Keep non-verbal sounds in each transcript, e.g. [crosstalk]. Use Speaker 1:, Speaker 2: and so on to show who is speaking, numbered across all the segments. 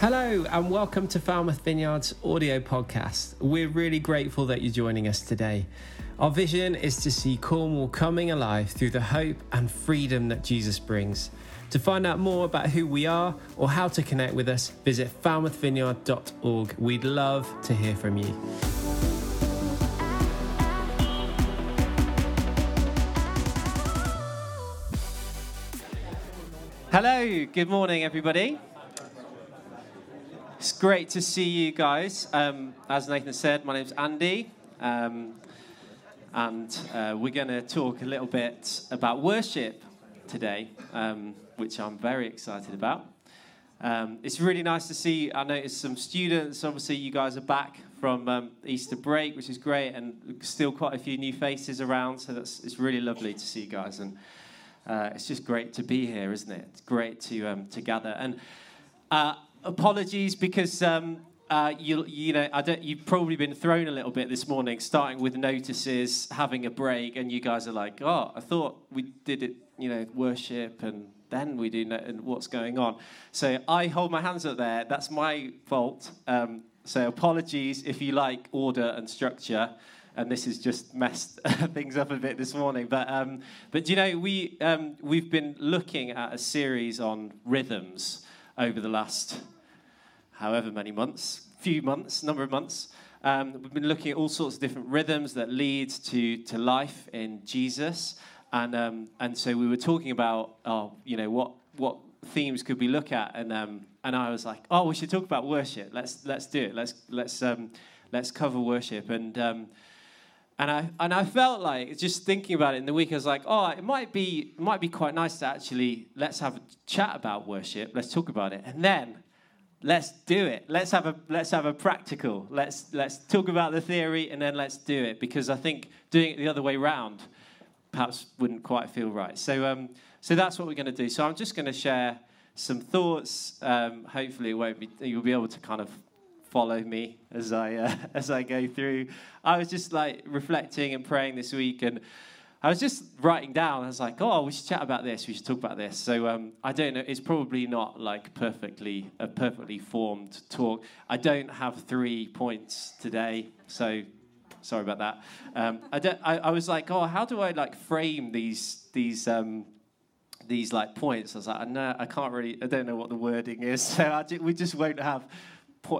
Speaker 1: Hello, and welcome to Falmouth Vineyards audio podcast. We're really grateful that you're joining us today. Our vision is to see Cornwall coming alive through the hope and freedom that Jesus brings. To find out more about who we are or how to connect with us, visit falmouthvineyard.org. We'd love to hear from you. Hello, good morning, everybody. It's great to see you guys. Um, as Nathan said, my name's Andy, um, and uh, we're going to talk a little bit about worship today, um, which I'm very excited about. Um, it's really nice to see. I noticed some students. Obviously, you guys are back from um, Easter break, which is great, and still quite a few new faces around. So that's it's really lovely to see you guys, and uh, it's just great to be here, isn't it? It's great to um, to gather and. Uh, apologies because um, uh, you, you know you've probably been thrown a little bit this morning, starting with notices, having a break, and you guys are like, "Oh, I thought we did it, you know, worship, and then we do know and what's going on." So I hold my hands up there. That's my fault. Um, so apologies if you like order and structure. And this has just messed [laughs] things up a bit this morning, but um, but you know we um, we've been looking at a series on rhythms, over the last however many months, few months, number of months. Um, we've been looking at all sorts of different rhythms that lead to, to life in Jesus. And, um, and so we were talking about, oh, you know, what, what themes could we look at? And, um, and I was like, oh, we should talk about worship. Let's, let's do it. Let's, let's, um, let's cover worship. And, um, and I and I felt like just thinking about it in the week, I was like, oh, it might be it might be quite nice to actually let's have a chat about worship. Let's talk about it, and then let's do it. Let's have a let's have a practical. Let's let's talk about the theory, and then let's do it because I think doing it the other way round perhaps wouldn't quite feel right. So um so that's what we're going to do. So I'm just going to share some thoughts. Um, hopefully, it won't be you'll be able to kind of follow me as I uh, [laughs] as I go through. I was just like reflecting and praying this week, and I was just writing down. I was like, "Oh, we should chat about this. We should talk about this." So um, I don't know. It's probably not like perfectly a perfectly formed talk. I don't have three points today, so sorry about that. Um, I, don't, I, I was like, "Oh, how do I like frame these these?" Um, these like points. I was like, no, I can't really. I don't know what the wording is, [laughs] so I, we just won't have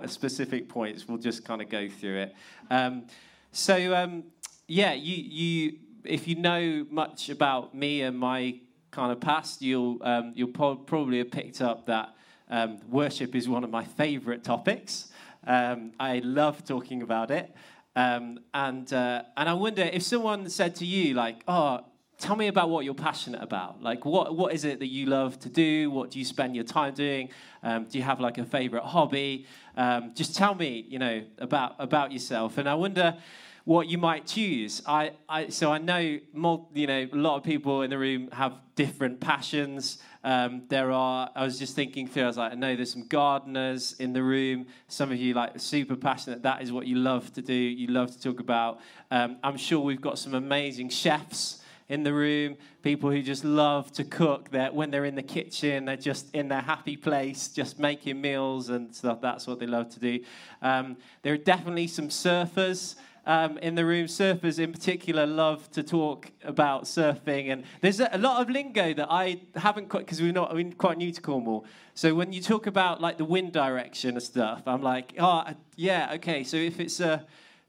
Speaker 1: specific points. We'll just kind of go through it. Um, so um, yeah, you you if you know much about me and my kind of past, you'll um, you'll pro- probably have picked up that um, worship is one of my favourite topics. Um, I love talking about it. Um, and uh, and I wonder if someone said to you like, "Oh, tell me about what you're passionate about. Like, what, what is it that you love to do? What do you spend your time doing? Um, do you have like a favorite hobby? Um, just tell me, you know, about, about yourself. And I wonder what you might choose. I, I, so I know, you know, a lot of people in the room have different passions. Um, there are, I was just thinking through, I was like, I know there's some gardeners in the room. Some of you like super passionate. That is what you love to do. You love to talk about. Um, I'm sure we've got some amazing chefs in the room, people who just love to cook. That when they're in the kitchen, they're just in their happy place, just making meals and stuff. That's what they love to do. Um, there are definitely some surfers. Um, in the room. Surfers, in particular, love to talk about surfing, and there's a, a lot of lingo that I haven't quite because we're not we're quite new to Cornwall. So when you talk about like the wind direction and stuff, I'm like, oh yeah, okay. So if it's a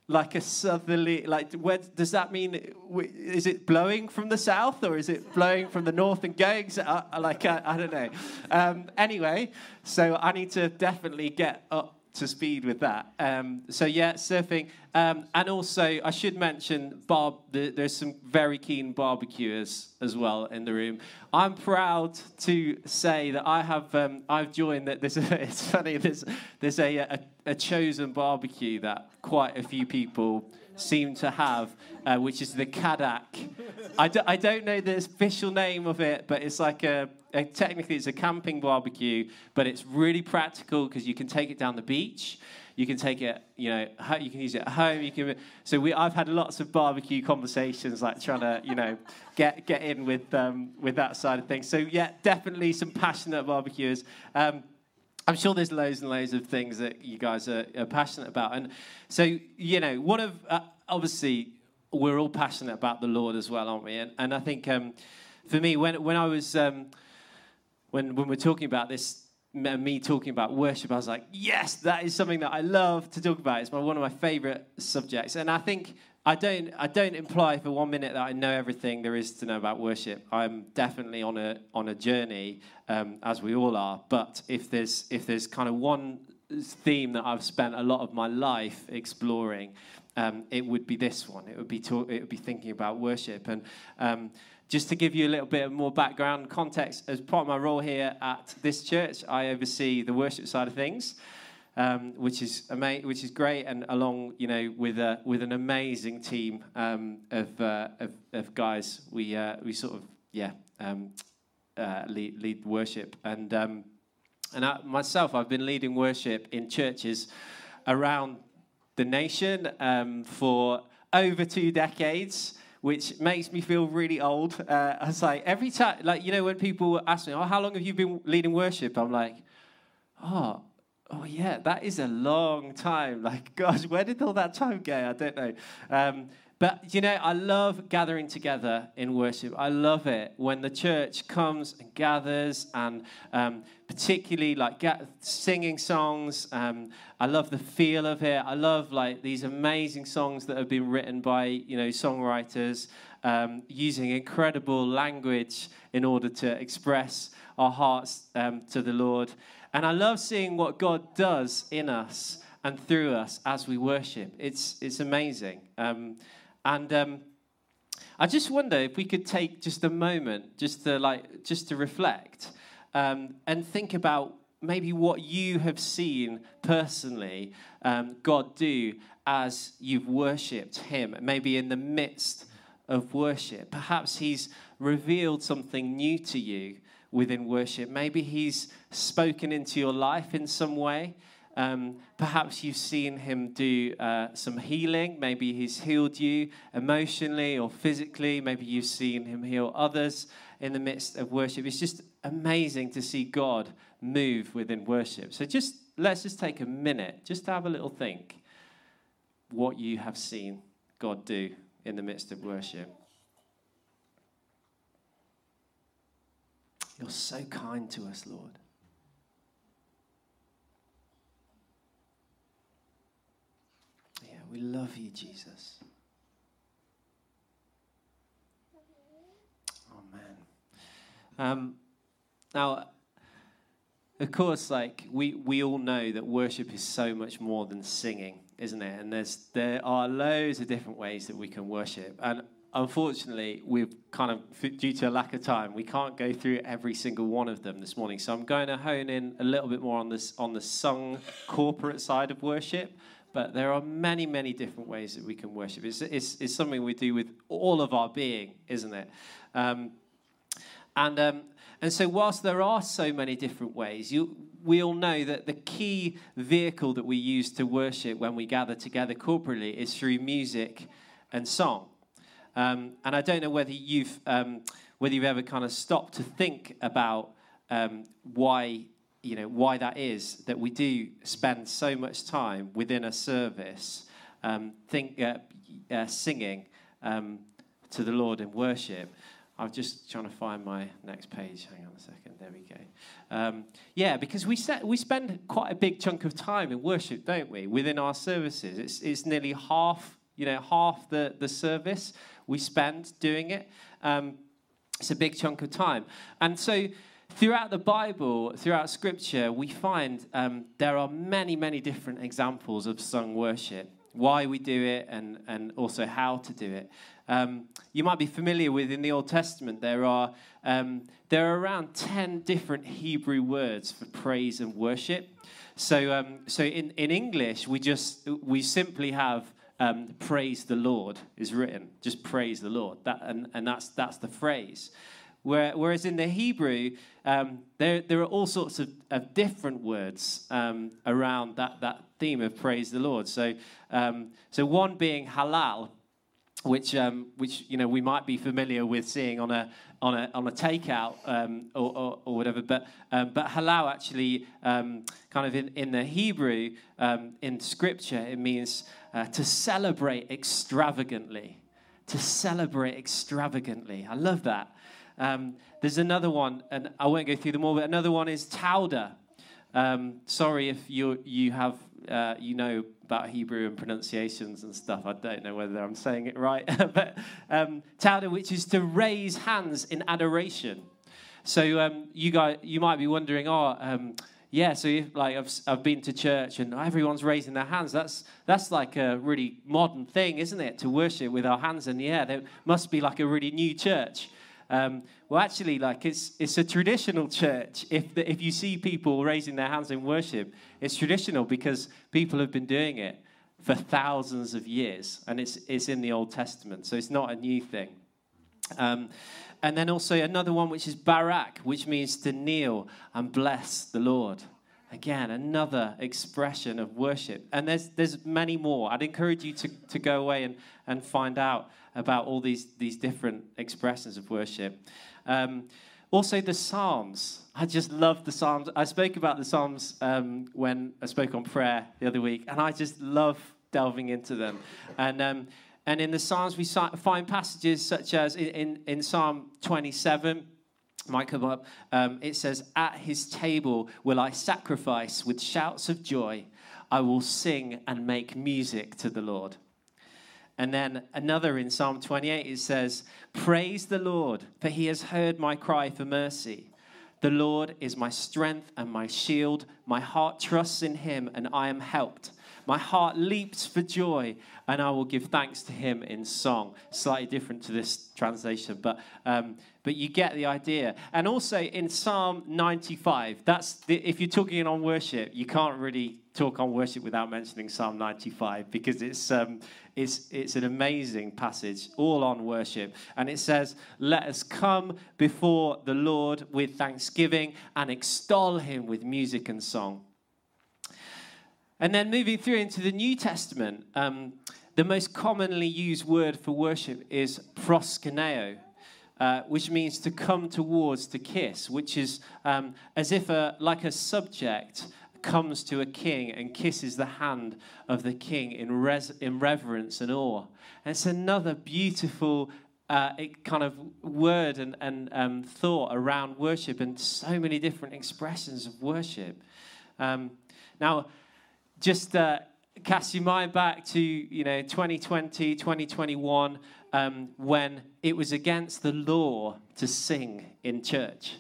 Speaker 1: like a southerly like where does that mean is it blowing from the south or is it blowing from the north and going uh, like I, I, don't know. Um, anyway so i need to definitely get up to speed with that. Um, so yeah, surfing, um, and also I should mention Bob. The, there's some very keen barbecuers as well in the room. I'm proud to say that I have um, I've joined that. A, [laughs] it's funny. There's there's a, a, a chosen barbecue that quite a few people seem to have, uh, which is the Cadac. I d- I don't know the official name of it, but it's like a, a technically it's a camping barbecue, but it's really practical because you can take it down the beach. You can take it, you know, you can use it at home. You can. So we, I've had lots of barbecue conversations, like trying to, you know, get get in with um, with that side of things. So yeah, definitely some passionate barbecuers. Um, I'm sure there's loads and loads of things that you guys are, are passionate about. And so, you know, one of, uh, obviously, we're all passionate about the Lord as well, aren't we? And, and I think um, for me, when, when I was, um, when, when we're talking about this, me talking about worship, I was like, yes, that is something that I love to talk about. It's my, one of my favorite subjects. And I think I don't, I don't imply for one minute that I know everything there is to know about worship. I'm definitely on a, on a journey, um, as we all are. But if there's, if there's kind of one theme that I've spent a lot of my life exploring, um, it would be this one. It would be, talk, it would be thinking about worship. And um, just to give you a little bit more background context, as part of my role here at this church, I oversee the worship side of things, um, which is ama- which is great, and along you know with a, with an amazing team um, of, uh, of, of guys, we uh, we sort of yeah um, uh, lead, lead worship, and um, and I, myself, I've been leading worship in churches around the nation um, for over two decades which makes me feel really old. Uh, I was like, every time, like, you know, when people ask me, oh, how long have you been leading worship? I'm like, oh, oh yeah, that is a long time. [laughs] Like, gosh, where did all that time go? I don't know. Um, but you know, I love gathering together in worship. I love it when the church comes and gathers, and um, particularly like singing songs. Um, I love the feel of it. I love like these amazing songs that have been written by you know songwriters um, using incredible language in order to express our hearts um, to the Lord. And I love seeing what God does in us and through us as we worship. It's it's amazing. Um, and um, I just wonder if we could take just a moment, just to like, just to reflect, um, and think about maybe what you have seen personally um, God do as you've worshipped Him. Maybe in the midst of worship, perhaps He's revealed something new to you within worship. Maybe He's spoken into your life in some way. Um, perhaps you've seen him do uh, some healing. Maybe he's healed you emotionally or physically. Maybe you've seen him heal others in the midst of worship. It's just amazing to see God move within worship. So just let's just take a minute just to have a little think what you have seen God do in the midst of worship. You're so kind to us, Lord. Yeah, we love you, Jesus. Amen. Um, now, of course, like we, we all know that worship is so much more than singing, isn't it? And there's there are loads of different ways that we can worship. And unfortunately, we've kind of due to a lack of time, we can't go through every single one of them this morning. So I'm going to hone in a little bit more on this on the sung corporate side of worship. But there are many, many different ways that we can worship. It's, it's, it's something we do with all of our being, isn't it? Um, and, um, and so, whilst there are so many different ways, you, we all know that the key vehicle that we use to worship when we gather together corporately is through music and song. Um, and I don't know whether you've, um, whether you've ever kind of stopped to think about um, why you know why that is that we do spend so much time within a service um, think uh, uh, singing um, to the Lord in worship. I'm just trying to find my next page. Hang on a second. There we go. Um, yeah, because we set, we spend quite a big chunk of time in worship, don't we? Within our services, it's it's nearly half. You know, half the the service we spend doing it. Um, it's a big chunk of time, and so Throughout the Bible, throughout Scripture, we find um, there are many, many different examples of sung worship, why we do it, and, and also how to do it. Um, you might be familiar with in the Old Testament, there are, um, there are around 10 different Hebrew words for praise and worship. So, um, so in, in English, we just we simply have um, praise the Lord is written. Just praise the Lord. That, and, and that's, that's the phrase. Whereas in the Hebrew, um, there, there are all sorts of, of different words um, around that, that theme of praise the Lord. So, um, so one being halal, which um, which you know we might be familiar with seeing on a on a on a takeout um, or, or, or, whatever. But um, but halal actually um, kind of in, in the Hebrew um, in Scripture it means uh, to celebrate extravagantly, to celebrate extravagantly. I love that. Um, there's another one, and I won't go through them all. But another one is tauda. sorry if you you have uh, you know about Hebrew and pronunciations and stuff. I don't know whether I'm saying it right, [laughs] but um, tauda, which is to raise hands in adoration. So um, you guys, you might be wondering, oh, um, yeah. So if, like I've, I've been to church and everyone's raising their hands. That's that's like a really modern thing, isn't it? To worship with our hands in the air. There must be like a really new church. Um, well, actually, like it's it's a traditional church. If the, if you see people raising their hands in worship, it's traditional because people have been doing it for thousands of years, and it's it's in the Old Testament, so it's not a new thing. Um, and then also another one which is barak, which means to kneel and bless the Lord. Again, another expression of worship. And there's, there's many more. I'd encourage you to, to go away and, and find out about all these, these different expressions of worship. Um, also, the Psalms. I just love the Psalms. I spoke about the Psalms um, when I spoke on prayer the other week, and I just love delving into them. And, um, and in the Psalms, we find passages such as in, in, in Psalm 27 might come up. Um, it says, At his table will I sacrifice with shouts of joy. I will sing and make music to the Lord. And then another in Psalm 28, it says, Praise the Lord, for he has heard my cry for mercy. The Lord is my strength and my shield. My heart trusts in him, and I am helped. My heart leaps for joy, and I will give thanks to him in song. Slightly different to this translation, but, um, but you get the idea. And also in Psalm 95, that's the, if you're talking on worship, you can't really talk on worship without mentioning Psalm 95 because it's, um, it's, it's an amazing passage, all on worship. And it says, Let us come before the Lord with thanksgiving and extol him with music and song. And then moving through into the New Testament, um, the most commonly used word for worship is proskuneo, uh, which means to come towards, to kiss, which is um, as if a, like a subject comes to a king and kisses the hand of the king in, res- in reverence and awe. And it's another beautiful uh, kind of word and, and um, thought around worship and so many different expressions of worship. Um, now, just uh, cast your mind back to you know 2020 2021 um, when it was against the law to sing in church.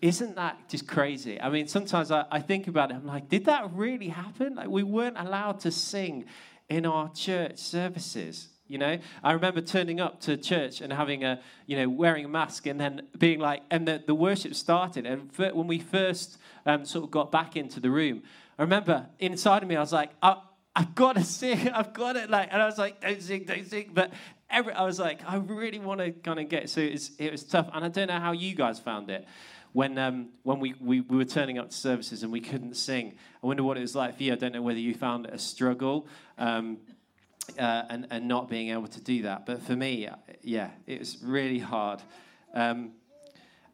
Speaker 1: Isn't that just crazy? I mean sometimes I, I think about it i'm like did that really happen? Like we weren't allowed to sing in our church services you know? I remember turning up to church and having a you know wearing a mask and then being like and the, the worship started and when we first um, sort of got back into the room I remember inside of me, I was like, I, I've got to sing. [laughs] I've got it. Like, and I was like, don't sing, don't sing. But every, I was like, I really want to kind of get. So it was, it was tough. And I don't know how you guys found it when um, when we, we, we were turning up to services and we couldn't sing. I wonder what it was like for you. I don't know whether you found it a struggle. Um, uh, and, and not being able to do that. But for me, yeah, it was really hard. Um,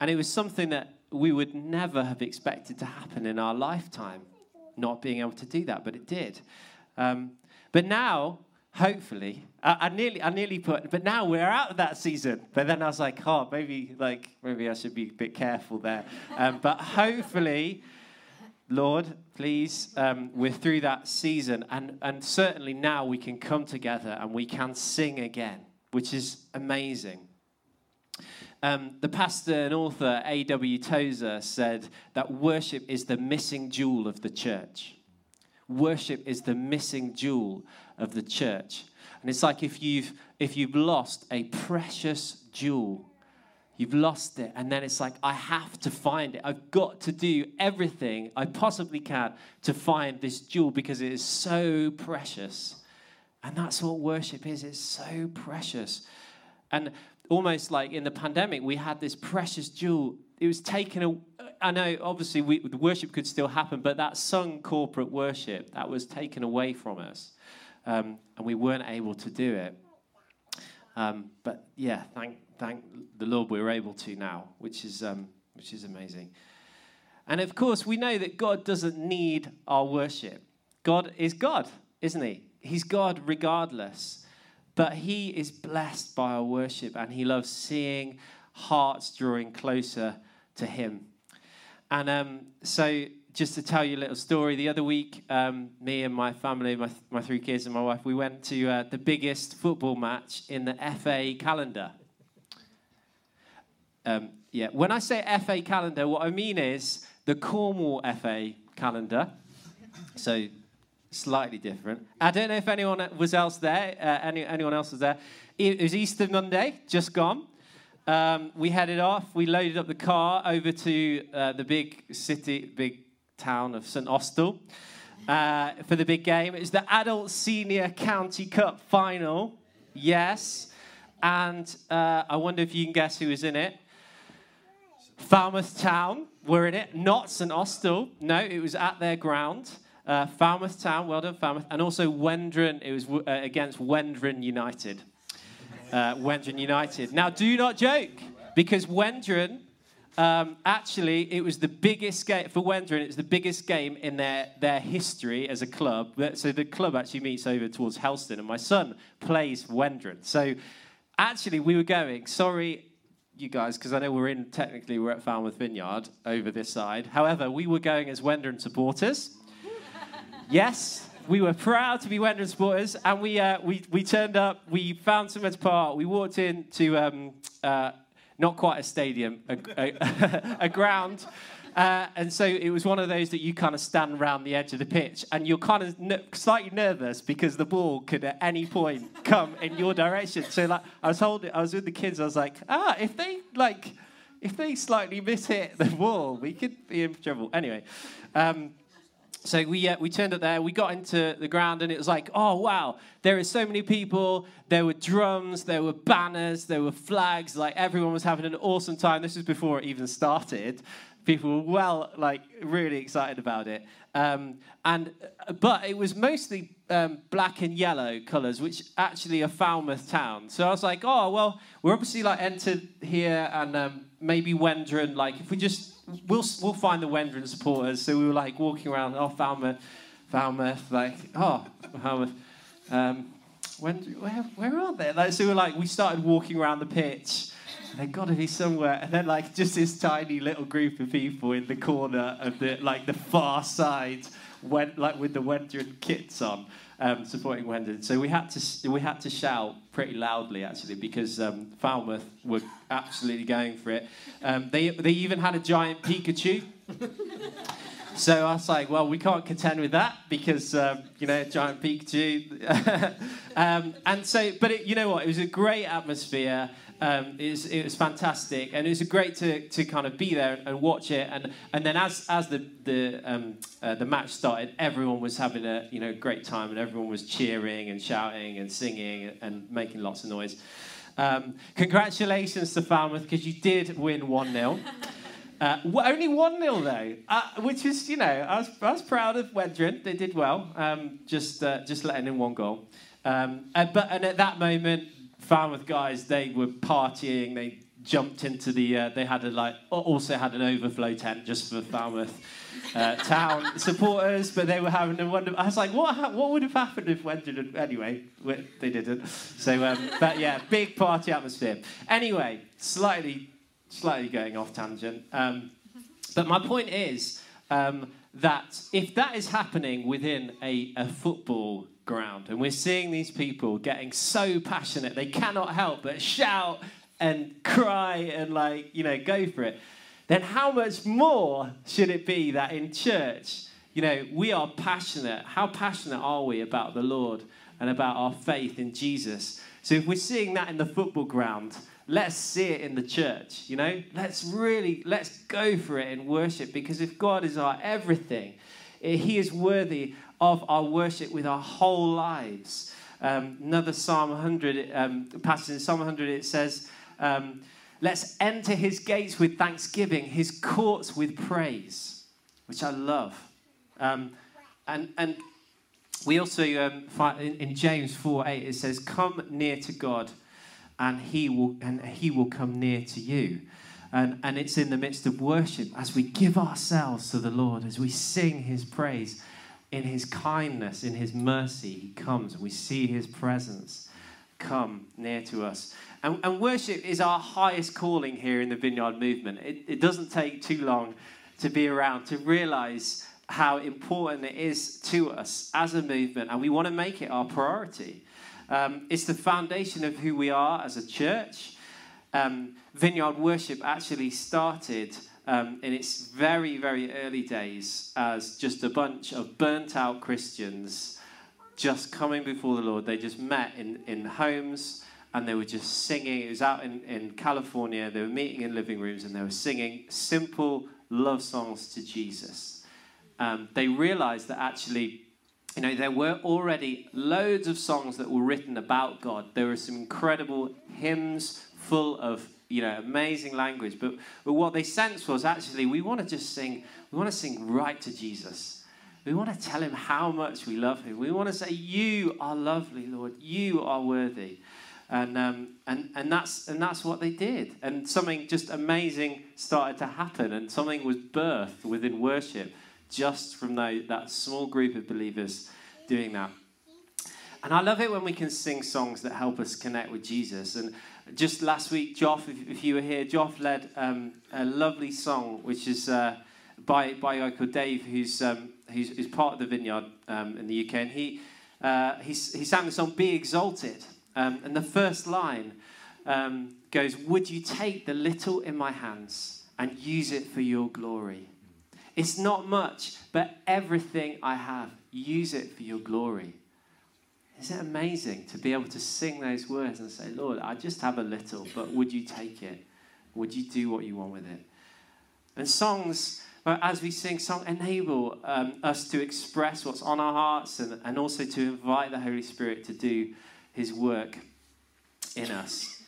Speaker 1: and it was something that we would never have expected to happen in our lifetime not being able to do that, but it did. Um, but now, hopefully, I, I, nearly, I nearly put, but now we're out of that season. But then I was like, oh, maybe, like, maybe I should be a bit careful there. Um, [laughs] but hopefully, Lord, please, um, we're through that season, and and certainly now we can come together and we can sing again, which is amazing. Um, the pastor and author A.W. Tozer said that worship is the missing jewel of the church. Worship is the missing jewel of the church. And it's like if you've, if you've lost a precious jewel, you've lost it. And then it's like, I have to find it. I've got to do everything I possibly can to find this jewel because it is so precious. And that's what worship is it's so precious. And almost like in the pandemic, we had this precious jewel. It was taken. A, I know, obviously, we, the worship could still happen, but that sung corporate worship that was taken away from us, um, and we weren't able to do it. Um, but yeah, thank, thank the Lord we are able to now, which is, um, which is amazing. And of course, we know that God doesn't need our worship. God is God, isn't He? He's God regardless. But He is blessed by our worship and He loves seeing hearts drawing closer to Him. And um, so, just to tell you a little story, the other week, um, me and my family, my, my three kids and my wife, we went to uh, the biggest football match in the FA calendar. Um, yeah, when I say FA calendar, what I mean is the Cornwall FA calendar. So slightly different. I don't know if anyone was else there. Uh, any, anyone else was there? It was Easter Monday, just gone. Um, we headed off. We loaded up the car over to uh, the big city, big town of St Austell uh, for the big game. It was the Adult Senior County Cup final. Yes. And uh, I wonder if you can guess who was in it. Falmouth Town were in it, not St Austell. No, it was at their ground. Uh, Falmouth Town, well done, Falmouth. And also Wendron, it was uh, against Wendron United. Uh, Wendron United. Now, do not joke, because Wendron, um, actually, it was the biggest game, for Wendron, it was the biggest game in their, their history as a club. So the club actually meets over towards Helston, and my son plays Wendron. So actually, we were going, sorry, you guys, because I know we're in, technically, we're at Falmouth Vineyard over this side. However, we were going as Wendron supporters. Yes, we were proud to be Wendron supporters, and we, uh, we, we turned up, we found somewhere to park, we walked into um, uh, not quite a stadium, a, a, [laughs] a ground. Uh, and so it was one of those that you kind of stand around the edge of the pitch and you're kind of slightly nervous because the ball could at any point come in your direction. So like I was holding, I was with the kids. I was like, ah, if they like, if they slightly miss hit the ball, we could be in trouble. Anyway. Um, so we, uh, we turned up there, we got into the ground, and it was like, oh, wow, there are so many people. There were drums, there were banners, there were flags. Like, everyone was having an awesome time. This was before it even started people were well, like, really excited about it. Um, and but it was mostly um, black and yellow colours, which actually are Falmouth town. So I was like, oh well, we're obviously like entered here, and um, maybe Wendron. Like, if we just we'll we'll find the Wendron supporters. So we were like walking around, oh Falmouth, Falmouth, like oh Falmouth. Um, when, where, where are they? Like, so we were like, we started walking around the pitch, they've got to be somewhere. And then like just this tiny little group of people in the corner of the like the far side went like with the Wendron kits on. Um, supporting Wendron, so we had to we had to shout pretty loudly actually because um, Falmouth were absolutely going for it. Um, they they even had a giant Pikachu. [laughs] So I was like, well, we can't contend with that because, um, you know, giant Pikachu. [laughs] um, and so, but it, you know what? It was a great atmosphere. Um, it, was, it was fantastic, and it was great to, to kind of be there and watch it. And, and then as, as the the um, uh, the match started, everyone was having a you know great time, and everyone was cheering and shouting and singing and making lots of noise. Um, congratulations to Falmouth because you did win one 0 [laughs] uh, only 1 0 though, uh, which is, you know, I was, I was proud of Wendron. They did well, um, just, uh, just letting in one goal. Um, and, but, and at that moment, Falmouth guys, they were partying. They jumped into the. Uh, they had a like also had an overflow tent just for Falmouth uh, town [laughs] supporters, but they were having a wonder. I was like, what? Ha- what would have happened if Wendron? Had, anyway, they didn't. So, um, but yeah, big party atmosphere. Anyway, slightly, slightly going off tangent. Um, but my point is um, that if that is happening within a, a football ground. And we're seeing these people getting so passionate, they cannot help but shout and cry and, like, you know, go for it. Then how much more should it be that in church, you know, we are passionate? How passionate are we about the Lord and about our faith in Jesus? So if we're seeing that in the football ground, let's see it in the church, you know? Let's really, let's go for it in worship because if God is our everything, he is worthy of our worship with our whole lives. Um, another Psalm 100 um, passage in Psalm 100 it says, um, "Let's enter His gates with thanksgiving, His courts with praise," which I love. Um, and and we also um, find in, in, James 4 8 it says, "Come near to God." and he will and he will come near to you. And, and it's in the midst of worship as we give ourselves to the Lord, as we sing his praise, in his kindness, in his mercy, he comes and we see his presence come near to us. And, and worship is our highest calling here in the Vineyard Movement. It, it doesn't take too long to be around to realize how important it is to us as a movement, and we want to make it our priority. Um, it's the foundation of who we are as a church. Um, Vineyard Worship actually started um, in its very, very early days as just a bunch of burnt out Christians just coming before the Lord. They just met in, in homes and they were just singing. It was out in, in California. They were meeting in living rooms and they were singing simple love songs to Jesus. Um, they realized that actually, you know, there were already loads of songs that were written about God. There were some incredible hymns full of you know amazing language. But but what they sensed was actually we want to just sing we want to sing right to jesus. We want to tell him how much we love him. We want to say you are lovely lord. You are worthy. And um, and and that's and that's what they did. And something just amazing started to happen. And something was birthed within worship just from those, that small group of believers doing that. And I love it when we can sing songs that help us connect with Jesus. And just last week, Joff, if, if you were here, Joff led um, a lovely song, which is uh, by, by a guy called Dave, who's, um, who's, who's, part of the Vineyard um, in the UK. And he, uh, he, he sang the song Be Exalted. Um, and the first line um, goes, Would you take the little in my hands and use it for your glory? It's not much, but everything I have, use it for your glory. Isn't it amazing to be able to sing those words and say, Lord, I just have a little, but would you take it? Would you do what you want with it? And songs, as we sing, song enable um, us to express what's on our hearts and, and also to invite the Holy Spirit to do his work in us,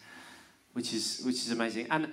Speaker 1: which is, which is amazing. And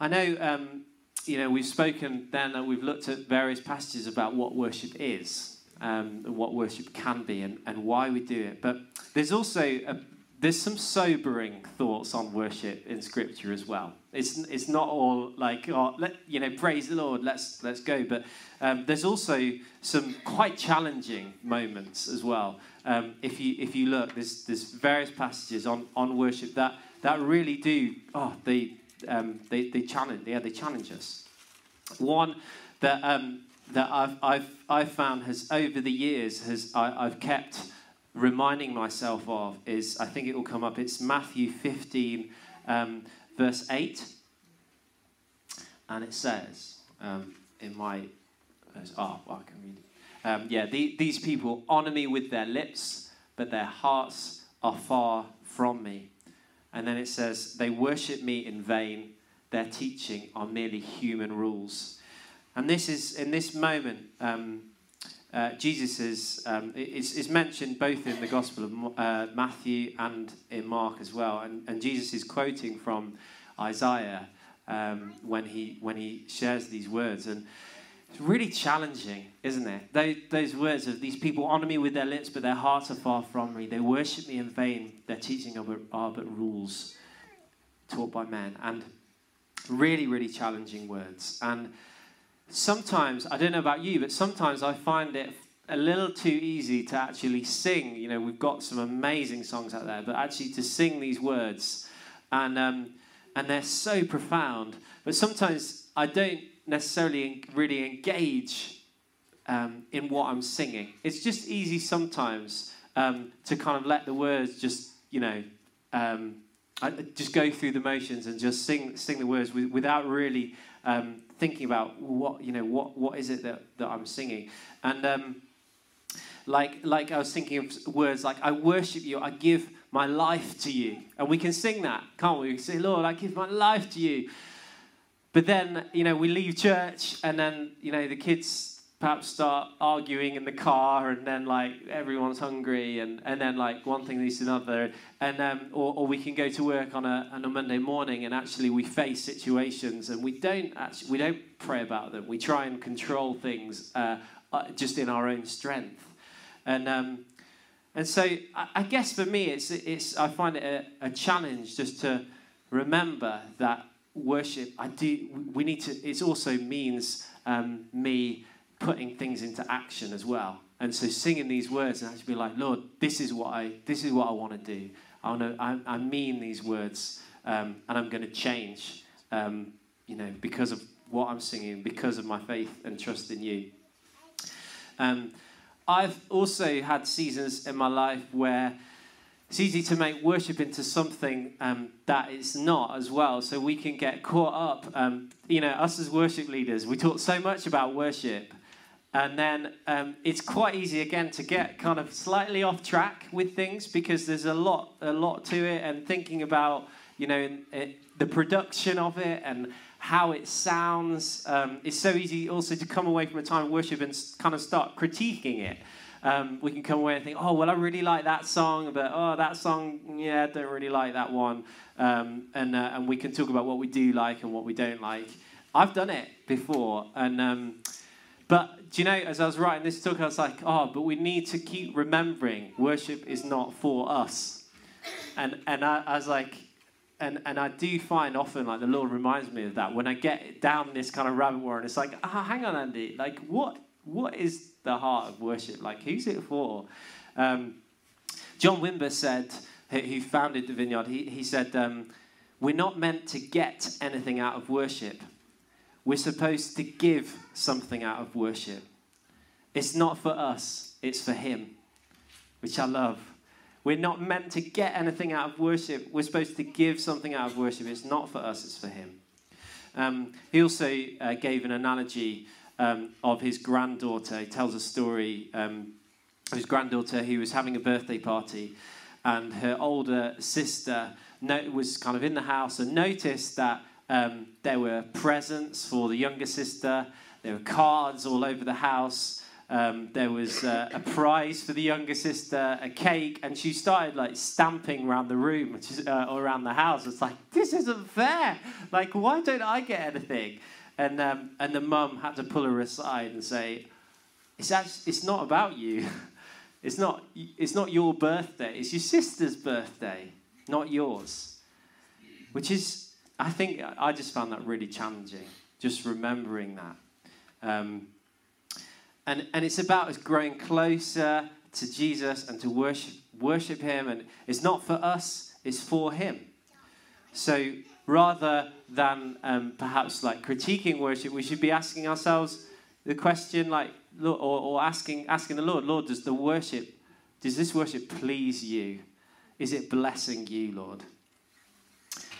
Speaker 1: I know, um, you know, we've spoken then and we've looked at various passages about what worship is um, what worship can be and, and why we do it. But there's also a, there's some sobering thoughts on worship in Scripture as well. It's it's not all like oh, let, you know praise the Lord, let's let's go. But um, there's also some quite challenging moments as well. Um, if you if you look, there's there's various passages on on worship that that really do oh they um, they they challenge yeah they challenge us. One that um, that I've, I've, I've found has over the years has I, I've kept reminding myself of is I think it will come up. It's Matthew 15, um, verse 8. And it says um, in my, oh, well, I can read it. Um, yeah, the, these people honor me with their lips, but their hearts are far from me. And then it says, they worship me in vain. Their teaching are merely human rules. And this is, in this moment, um, uh, Jesus is, um, is, is, mentioned both in the Gospel of uh, Matthew and in Mark as well. And, and Jesus is quoting from Isaiah um, when, he, when he shares these words. And it's really challenging, isn't it? Those, those words of these people honor me with their lips, but their hearts are far from me. They worship me in vain. Their teaching are but, are but rules taught by men. And really, really challenging words. And sometimes, I don't know about you, but sometimes I find it a little too easy to actually sing. You know, we've got some amazing songs out there, but actually to sing these words, and um, and they're so profound. But sometimes I don't necessarily really engage um, in what I'm singing. It's just easy sometimes um, to kind of let the words just, you know, um, just go through the motions and just sing sing the words without really um, thinking about what you know what what is it that, that I'm singing, and um, like like I was thinking of words like I worship you, I give my life to you, and we can sing that, can't we? We say, Lord, I give my life to you. But then you know we leave church, and then you know the kids perhaps start arguing in the car and then like everyone's hungry and, and then like one thing leads to another. And um, or, or we can go to work on a, on a monday morning and actually we face situations and we don't actually we don't pray about them. We try and control things uh, uh, just in our own strength. And um, and so I, I, guess for me, it's, it's, I find it a, a challenge just to remember that worship, I do, we need to, it also means um, me putting things into action as well. And so singing these words and actually be like, Lord, this is what I, this is what I want to do. I, wanna, I, I mean these words um, and I'm going to change, um, you know, because of what I'm singing, because of my faith and trust in you. Um, I've also had seasons in my life where it's easy to make worship into something um, that it's not as well. So we can get caught up. Um, you know, us as worship leaders, we talk so much about worship. And then um, it's quite easy again to get kind of slightly off track with things because there's a lot, a lot to it, and thinking about you know it, the production of it and how it sounds. Um, it's so easy also to come away from a time of worship and kind of start critiquing it. Um, we can come away and think, oh, well, I really like that song, but oh, that song, yeah, I don't really like that one. Um, and, uh, and we can talk about what we do like and what we don't like. I've done it before. And, um, but do you know, as I was writing this talk, I was like, oh, but we need to keep remembering worship is not for us. And, and I, I was like, and, and I do find often like the Lord reminds me of that when I get down this kind of rabbit warren. It's like, ah, hang on, Andy. Like, what what is the heart of worship? Like, who's it for? Um, John Wimber said, who founded the Vineyard, he, he said, um, We're not meant to get anything out of worship. We're supposed to give something out of worship. It's not for us, it's for Him, which I love. We're not meant to get anything out of worship. We're supposed to give something out of worship. It's not for us, it's for Him. Um, he also uh, gave an analogy um, of his granddaughter. He tells a story um, of his granddaughter who was having a birthday party, and her older sister was kind of in the house and noticed that um, there were presents for the younger sister, there were cards all over the house. Um, there was uh, a prize for the younger sister, a cake, and she started like stamping around the room, uh, around the house. It's like this isn't fair. Like, why don't I get anything? And um, and the mum had to pull her aside and say, "It's actually, it's not about you. [laughs] It's not it's not your birthday. It's your sister's birthday, not yours." Which is, I think, I just found that really challenging. Just remembering that. Um, and, and it's about us growing closer to Jesus and to worship, worship Him. And it's not for us, it's for Him. So rather than um, perhaps like critiquing worship, we should be asking ourselves the question like, or, or asking, asking the Lord, Lord, does the worship, does this worship please you? Is it blessing you, Lord?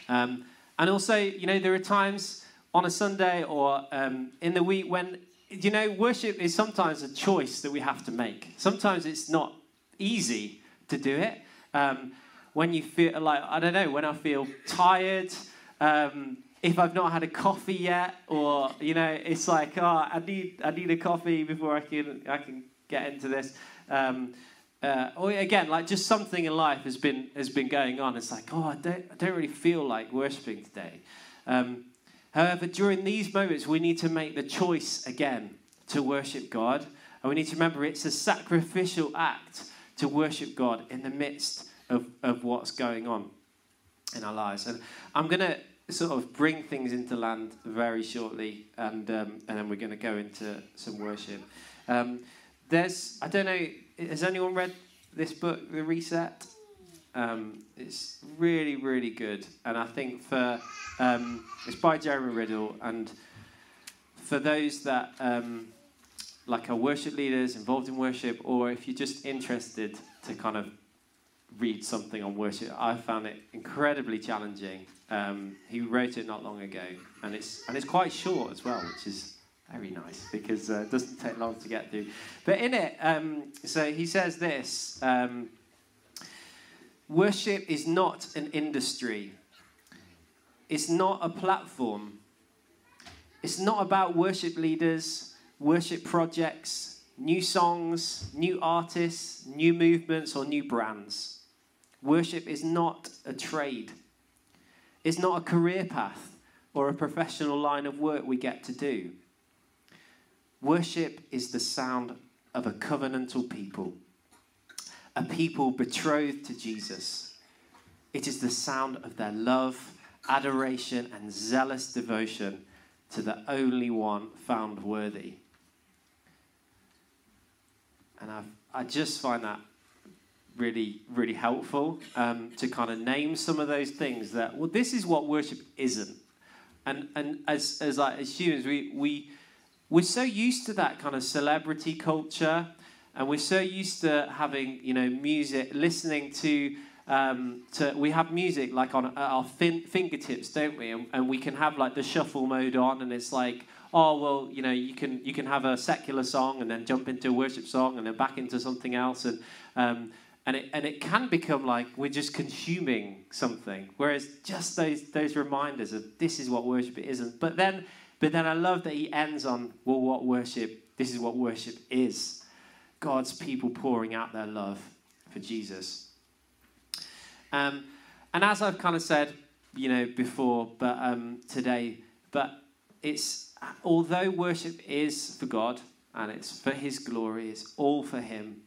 Speaker 1: Um, and also, you know, there are times on a Sunday or um, in the week when you know, worship is sometimes a choice that we have to make. Sometimes it's not easy to do it. Um, when you feel like, I don't know, when I feel tired, um, if I've not had a coffee yet, or you know, it's like, oh, I need, I need a coffee before I can, I can get into this. Um, uh, or again, like just something in life has been has been going on. It's like, oh, I don't, I don't really feel like worshiping today. Um, However, during these moments, we need to make the choice again to worship God. And we need to remember it's a sacrificial act to worship God in the midst of, of what's going on in our lives. And I'm going to sort of bring things into land very shortly, and, um, and then we're going to go into some worship. Um, there's, I don't know, has anyone read this book, The Reset? Um, it's really, really good. And I think for um, it's by Jeremy Riddle, and for those that um, like are worship leaders involved in worship, or if you're just interested to kind of read something on worship, I found it incredibly challenging. Um, he wrote it not long ago, and it's and it's quite short as well, which is very nice because uh, it doesn't take long to get through. But in it, um, so he says this: um, worship is not an industry. It's not a platform. It's not about worship leaders, worship projects, new songs, new artists, new movements, or new brands. Worship is not a trade. It's not a career path or a professional line of work we get to do. Worship is the sound of a covenantal people, a people betrothed to Jesus. It is the sound of their love, adoration, and zealous devotion to the only one found worthy. And I've, I just find that really, really helpful um, to kind of name some of those things that, well, this is what worship isn't. And, and as, as, like, as humans, we, we, we're so used to that kind of celebrity culture, and we're so used to having, you know, music, listening to, um, to we have music like on our fin- fingertips, don't we? And, and we can have like the shuffle mode on, and it's like, oh well you know you can you can have a secular song and then jump into a worship song and then back into something else. And um, and it, and it can become like we're just consuming something. Whereas just those those reminders of this is what worship isn't. But then but then i love that he ends on well what worship this is what worship is god's people pouring out their love for jesus um, and as i've kind of said you know before but um, today but it's although worship is for god and it's for his glory it's all for him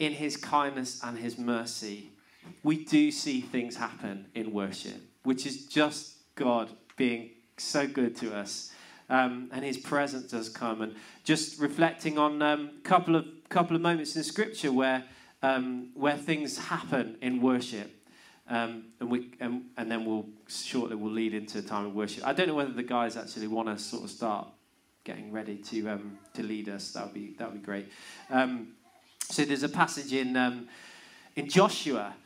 Speaker 1: in his kindness and his mercy, we do see things happen in worship, which is just God being so good to us. Um, and his presence does come. And just reflecting on a um, couple of couple of moments in Scripture where um, where things happen in worship, um, and we and, and then we'll shortly we'll lead into a time of worship. I don't know whether the guys actually want to sort of start getting ready to um, to lead us. That would be that would be great. Um, so there's a passage in, in Joshua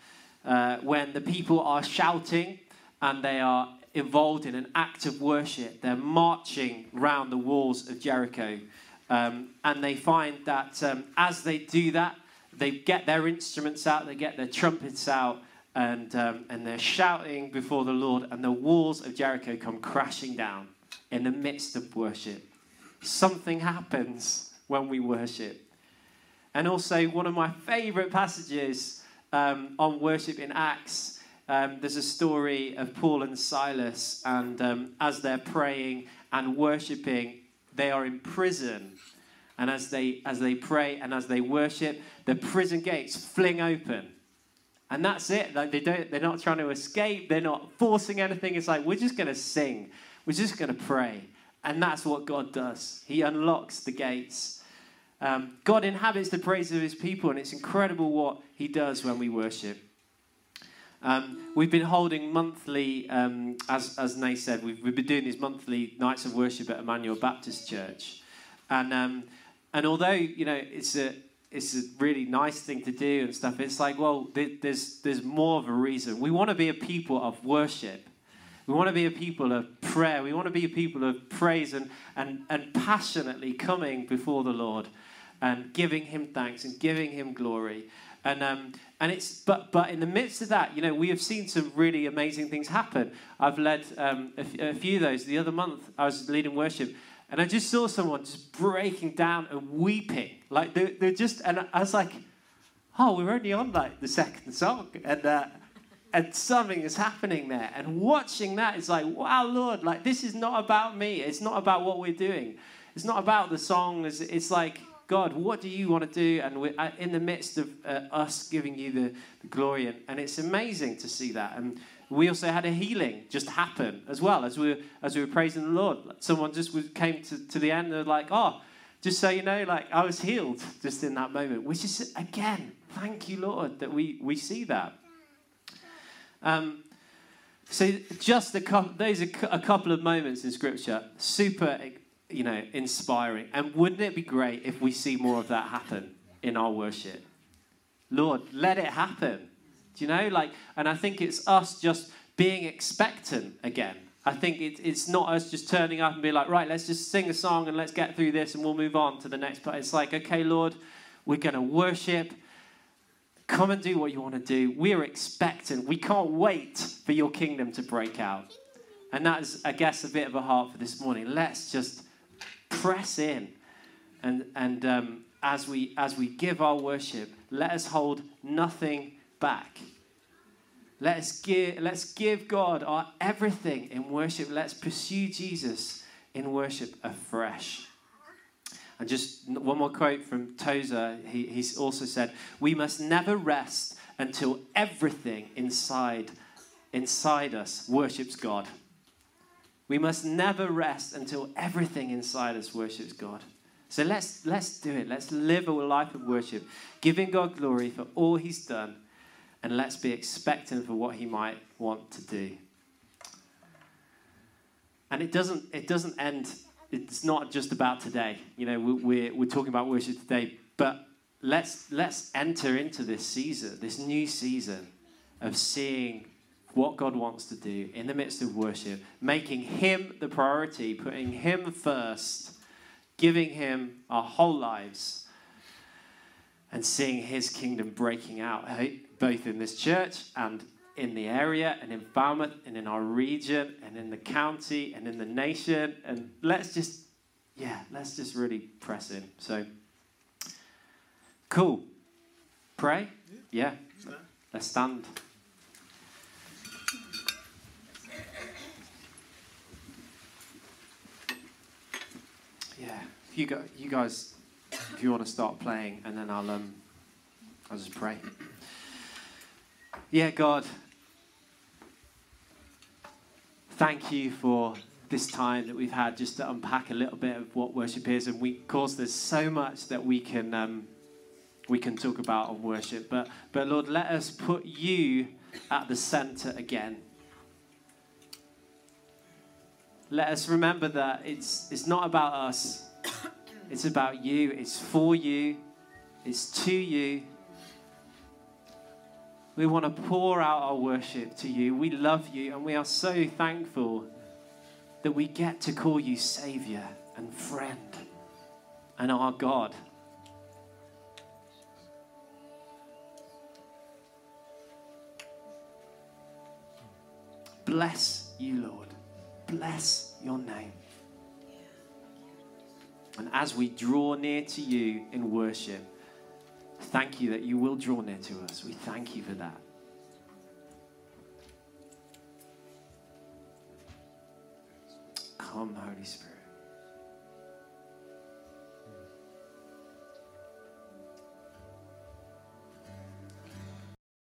Speaker 1: uh, when the people are shouting and they are involved in an act of worship. They're marching round the walls of Jericho. Um, and they find that um, as they do that, they get their instruments out, they get their trumpets out, and, um, and they're shouting before the Lord, and the walls of Jericho come crashing down in the midst of worship. Something happens when we worship. And also, one of my favorite passages um, on worship in Acts. Um, there's a story of Paul and Silas, and um, as they're praying and worshiping, they are in prison. And as they, as they pray and as they worship, the prison gates fling open. And that's it. Like they don't, they're not trying to escape. They're not forcing anything. It's like, we're just going to sing. We're just going to pray. And that's what God does. He unlocks the gates um, God inhabits the praise of his people, and it's incredible what he does when we worship. Um, we've been holding monthly, um, as, as Nay said, we've, we've been doing these monthly nights of worship at Emmanuel Baptist Church. And, um, and although, you know, it's a, it's a really nice thing to do and stuff, it's like, well, there's, there's more of a reason. We want to be a people of worship. We want to be a people of prayer. We want to be a people of praise and, and, and passionately coming before the Lord and giving him thanks and giving him glory. And, um, and it's, but, but in the midst of that, you know, we have seen some really amazing things happen. I've led um, a, few of those. The other month, I was leading worship, and I just saw someone just breaking down and weeping. Like, they're, they're just, and I was like, oh, we're only on like the second song. And, uh, and something is happening there. And watching that is like, wow, Lord, like, this is not about me. It's not about what we're doing. It's not about the song. It's, it's like, God, what do you want to do? And we're uh, in the midst of uh, us giving you the, the glory. And, and, it's amazing to see that. And we also had a healing just happen as well as we were, as we were praising the Lord. Someone just was, came to, to the end and like, oh, just so you know, like I was healed just in that moment, which is, again, thank you, Lord, that we, we see that. Um, so just a couple, those are a couple of moments in Scripture, super you know, inspiring. And wouldn't it be great if we see more of that happen in our worship? Lord, let it happen. Do you know? Like, and I think it's us just being expectant again. I think it, it's not us just turning up and be like, right, let's just sing a song and let's get through this and we'll move on to the next part. It's like, okay, Lord, we're going to worship. Come and do what you want to do. We're expectant. We can't wait for your kingdom to break out. And that is, I guess, a bit of a heart for this morning. Let's just press in. And, and um, as, we, as we give our worship, let us hold nothing back. Let us give, let's give God our everything in worship. Let's pursue Jesus in worship afresh. And just one more quote from Tozer. He, he's also said, We must never rest until everything inside, inside us worships God. We must never rest until everything inside us worships God. So let's, let's do it. Let's live a life of worship, giving God glory for all He's done, and let's be expectant for what He might want to do. And it doesn't, it doesn't end, it's not just about today. You know, we're, we're talking about worship today, but let's, let's enter into this season, this new season of seeing what God wants to do in the midst of worship, making Him the priority, putting Him first, giving Him our whole lives, and seeing His kingdom breaking out, both in this church and in the area, and in Falmouth, and in our region, and in the county, and in the nation. And let's just, yeah, let's just really press in. So, cool. Pray? Yeah. Let's stand. Yeah, you, go, you guys, if you want to start playing, and then I'll um, I'll just pray. Yeah, God, thank you for this time that we've had just to unpack a little bit of what worship is, and we, of course, there's so much that we can um, we can talk about on worship, but but Lord, let us put you at the center again let us remember that it's, it's not about us, it's about you, it's for you, it's to you. We want to pour out our worship to you. We love you, and we are so thankful that we get to call you Savior and friend and our God. Bless you, Lord bless your name. And as we draw near to you in worship, thank you that you will draw near to us. We thank you for that. Come, Holy Spirit.